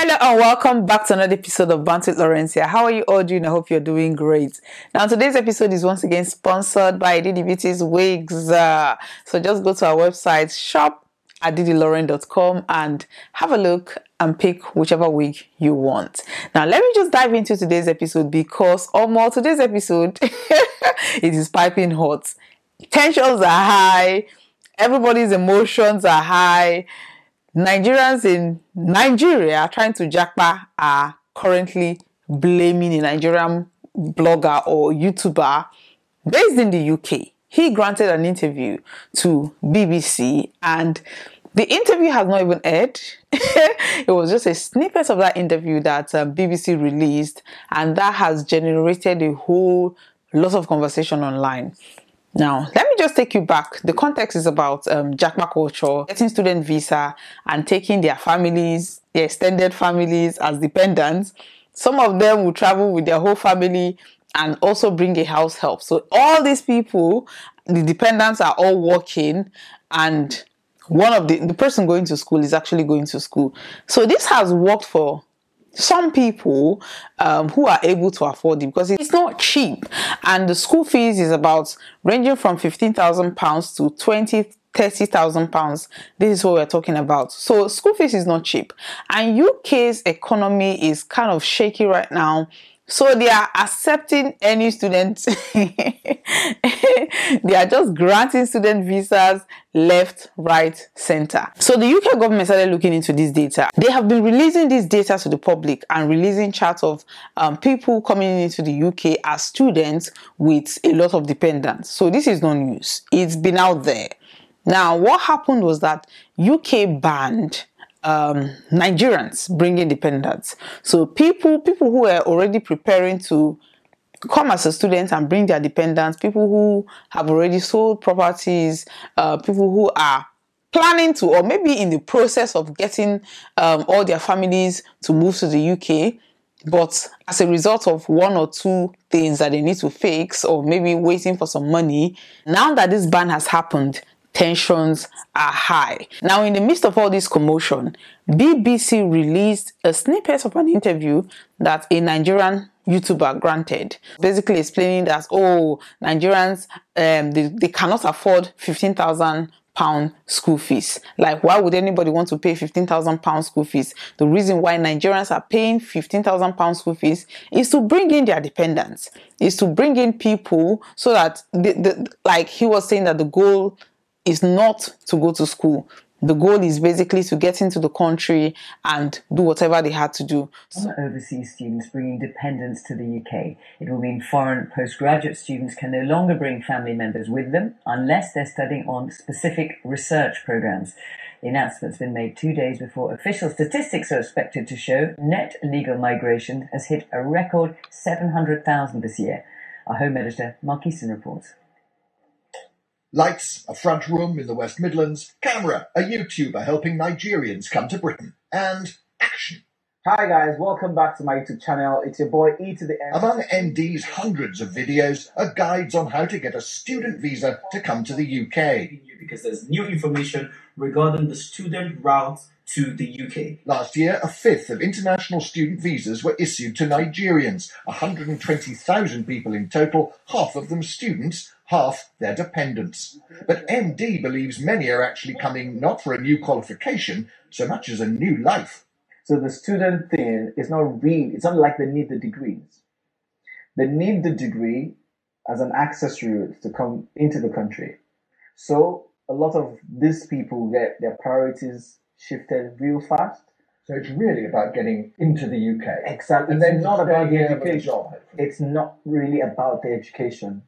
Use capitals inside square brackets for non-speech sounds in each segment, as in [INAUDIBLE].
Hello and welcome back to another episode of Bantu Lawrencia. How are you all doing? I hope you're doing great. Now, today's episode is once again sponsored by Didi Beauty's Wigs. Uh, so just go to our website, shop at didilauren.com and have a look and pick whichever wig you want. Now, let me just dive into today's episode because, or more, today's episode [LAUGHS] it is piping hot. Tensions are high, everybody's emotions are high Nigerians in Nigeria trying to japa are currently blaming a Nigerian blogger or YouTuber based in the UK. He granted an interview to BBC and the interview has not even aired. [LAUGHS] it was just a snippet of that interview that um, BBC released, and that has generated a whole lot of conversation online. Now, let me just take you back. The context is about um, Japa culture, getting student visa and taking their families, their extended families as dependents. Some of them will travel with their whole family and also bring a house help. So all these people, the dependents are all working and one of the, the person going to school is actually going to school. So this has worked for some people um, who are able to afford it because it's not cheap. And the school fees is about ranging from 15,000 pounds to 20 30,000 pounds. This is what we're talking about. So school fees is not cheap. And UK's economy is kind of shaky right now so they are accepting any student. [LAUGHS] they are just granting student visas left, right, center. So the UK government started looking into this data. They have been releasing this data to the public and releasing charts of um, people coming into the UK as students with a lot of dependents. So this is no news. It's been out there. Now, what happened was that UK banned um, Nigerians bring independence. So people people who are already preparing to come as a student and bring their dependents, people who have already sold properties, uh, people who are planning to or maybe in the process of getting um, all their families to move to the UK but as a result of one or two things that they need to fix or maybe waiting for some money now that this ban has happened tensions are high. Now, in the midst of all this commotion, BBC released a snippet of an interview that a Nigerian YouTuber granted, basically explaining that oh, Nigerians um, they, they cannot afford fifteen thousand pound school fees. Like, why would anybody want to pay fifteen thousand pound school fees? The reason why Nigerians are paying fifteen thousand pound school fees is to bring in their dependents, is to bring in people so that the, the like he was saying that the goal is not to go to school. The goal is basically to get into the country and do whatever they had to do. Overseas students bringing dependents to the UK. It will mean foreign postgraduate students can no longer bring family members with them unless they're studying on specific research programs. The announcement's been made two days before official statistics are expected to show net legal migration has hit a record 700,000 this year. Our Home Editor, Mark Easton reports. Lights, a front room in the West Midlands, camera, a YouTuber helping Nigerians come to Britain, and action. Hi guys, welcome back to my YouTube channel. It's your boy E to the M. Among Tiamiyu's hundreds of videos are guides on how to get a student visa to come to the UK. Because there's new information regarding the student route to the UK. Last year, a fifth of international student visas were issued to Nigerians, 120,000 people in total, half of them students, half their dependents. But Tiamiyu believes many are actually coming not for a new qualification so much as a new life. So the student thing is not real, it's not like they need the degrees. They need the degree as an access route to come into the country. So a lot of these people get their priorities shifted real fast. So it's really about getting into the UK. Exactly. And then not about the education. Job, it's not really about the education.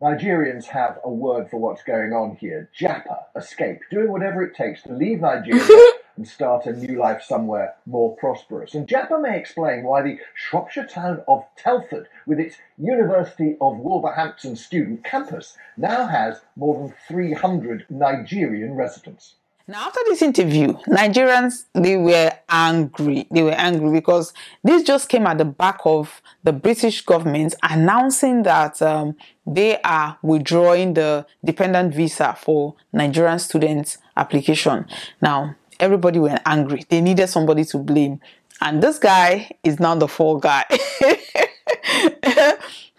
Nigerians have a word for what's going on here. Japa, escape, doing whatever it takes to leave Nigeria [LAUGHS] and start a new life somewhere more prosperous. And Japa may explain why the Shropshire town of Telford, with its University of Wolverhampton student campus, now has more than 300 Nigerian residents. Now, after this interview, Nigerians they were angry. They were angry because this just came at the back of the British government announcing that um, they are withdrawing the dependent visa for Nigerian students application. Now, everybody were angry. They needed somebody to blame. And this guy is now the fall guy. [LAUGHS]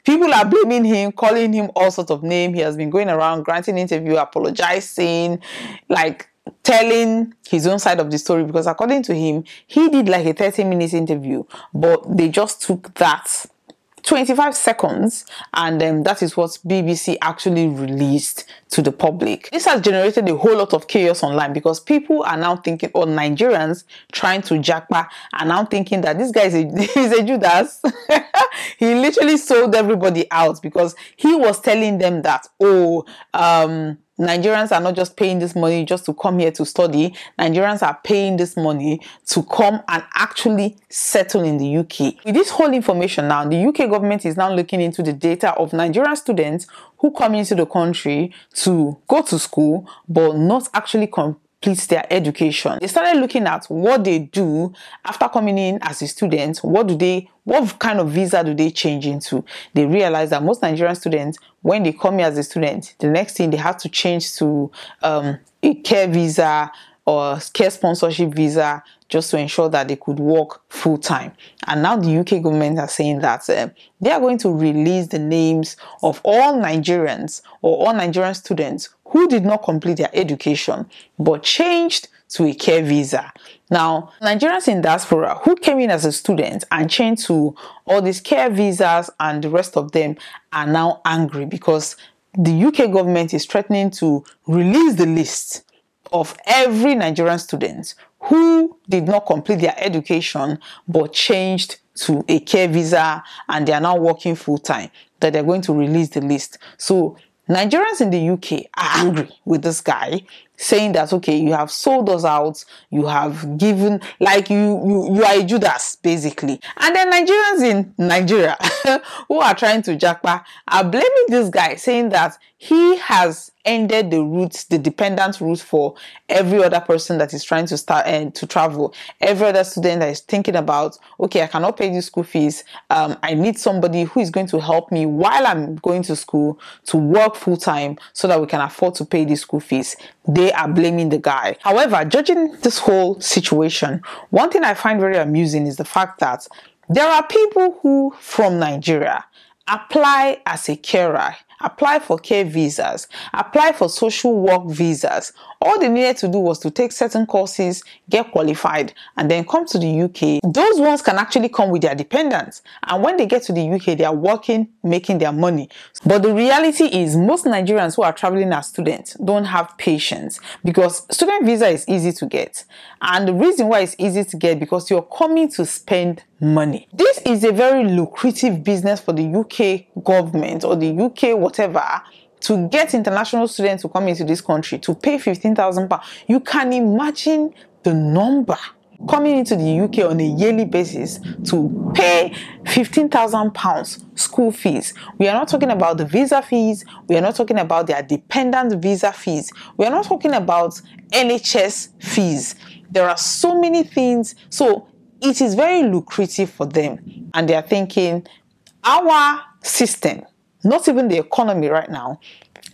People are blaming him, calling him all sorts of names. He has been going around granting interview, apologizing, like telling his own side of the story because according to him, he did like a 30 minutes interview, but they just took that 25 seconds and um, that is what BBC actually released to the public. This has generated a whole lot of chaos online because people are now thinking, or Nigerians trying to japa are now thinking that this guy is a, [LAUGHS] is a Judas. [LAUGHS] he literally sold everybody out because he was telling them that, oh, um, Nigerians are not just paying this money just to come here to study. Nigerians are paying this money to come and actually settle in the UK. With this whole information now, the UK government is now looking into the data of Nigerian students who come into the country to go to school but not actually complete their education. They started looking at what they do after coming in as a student. What do they, what kind of visa do they change into? They realized that most Nigerian students, when they come here as a student, the next thing they have to change to um, a care visa or care sponsorship visa just to ensure that they could work full time. And now the UK government are saying that uh, they are going to release the names of all Nigerians or all Nigerian students who did not complete their education but changed to a care visa. Now, Nigerians in diaspora who came in as a student and changed to all these care visas and the rest of them are now angry because the UK government is threatening to release the list of every Nigerian student did not complete their education but changed to a care visa and they are now working full time that they're going to release the list. So Nigerians in the UK are angry with this guy saying that okay you have sold us out you have given like you you, you are a judas basically. And then nigerians in nigeria [LAUGHS] who are trying to japa are blaming this guy saying that he has ended the routes the dependent route for every other person that is trying to start and uh, to travel. Every other student that is thinking about okay i cannot pay the school fees um, i need somebody who is going to help me while i'm going to school to work full time so that we can afford to pay the school fees. They are blaming the guy. However, judging this whole situation, one thing I find very amusing is the fact that there are people who from Nigeria apply as a carer apply for care visas, apply for social work visas. All they needed to do was to take certain courses, get qualified, and then come to the UK. Those ones can actually come with their dependents. And when they get to the UK, they are working, making their money. But the reality is most Nigerians who are traveling as students don't have patience because student visa is easy to get. And the reason why it's easy to get because you're coming to spend money. This is a very lucrative business for the UK government or the UK whatever to get international students to come into this country to pay 15,000 pounds. You can imagine the number coming into the UK on a yearly basis to pay 15,000 pounds school fees. We are not talking about the visa fees. We are not talking about their dependent visa fees. We are not talking about NHS fees. There are so many things. So it is very lucrative for them. And they are thinking, our system, not even the economy right now,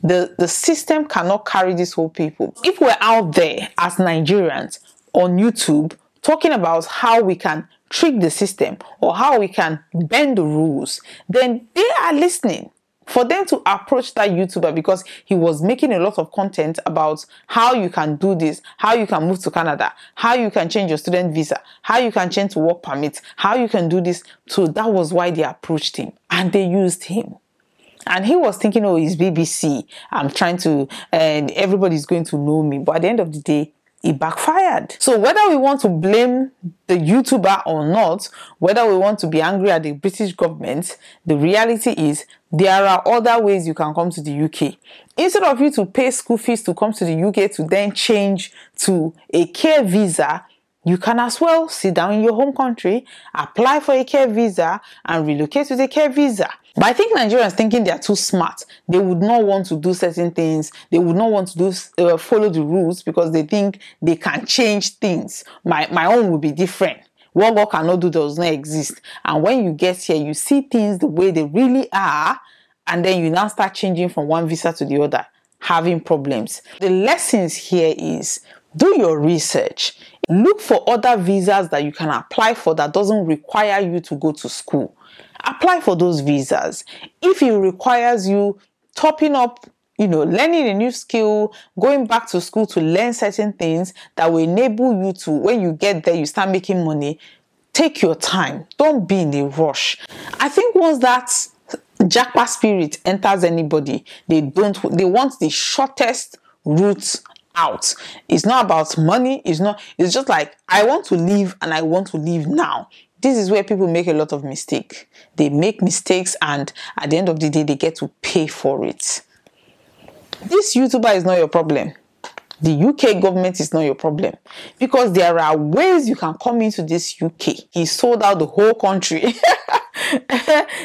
the, the system cannot carry these whole people. If we're out there as Nigerians on YouTube talking about how we can trick the system or how we can bend the rules, then they are listening for them to approach that YouTuber because he was making a lot of content about how you can do this, how you can move to Canada, how you can change your student visa, how you can change to work permit, how you can do this. So that was why they approached him and they used him. And he was thinking, oh, it's BBC. I'm trying to, and everybody's going to know me. But at the end of the day, it backfired. So whether we want to blame the YouTuber or not, whether we want to be angry at the British government, the reality is there are other ways you can come to the UK. Instead of you to pay school fees to come to the UK to then change to a care visa, you can as well sit down in your home country, apply for a care visa, and relocate with a care visa. But I think Nigerians thinking they are too smart. They would not want to do certain things. They would not want to do uh, follow the rules because they think they can change things. My my own will be different. What God cannot do does not exist. And when you get here, you see things the way they really are, and then you now start changing from one visa to the other, having problems. The lessons here is do your research. Look for other visas that you can apply for that doesn't require you to go to school. Apply for those visas. If it requires you topping up you know, learning a new skill, going back to school to learn certain things that will enable you to, when you get there, you start making money. Take your time. Don't be in a rush. I think once that Japa spirit enters anybody, they don't, they want the shortest route out. It's not about money. It's not, it's just like, I want to leave and I want to leave now. This is where people make a lot of mistake. They make mistakes and at the end of the day, they get to pay for it. This YouTuber is not your problem. The UK government is not your problem because there are ways you can come into this UK. He sold out the whole country. [LAUGHS]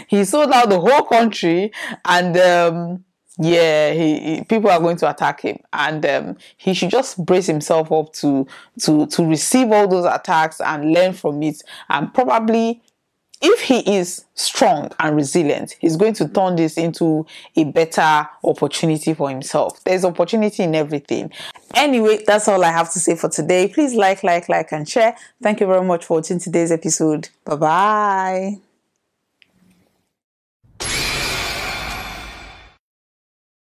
he sold out the whole country and um, yeah he, he, people are going to attack him and um, he should just brace himself up to to to receive all those attacks and learn from it and probably if he is strong and resilient, he's going to turn this into a better opportunity for himself. There's opportunity in everything. Anyway, that's all I have to say for today. Please like, like, like, and share. Thank you very much for watching today's episode. Bye bye.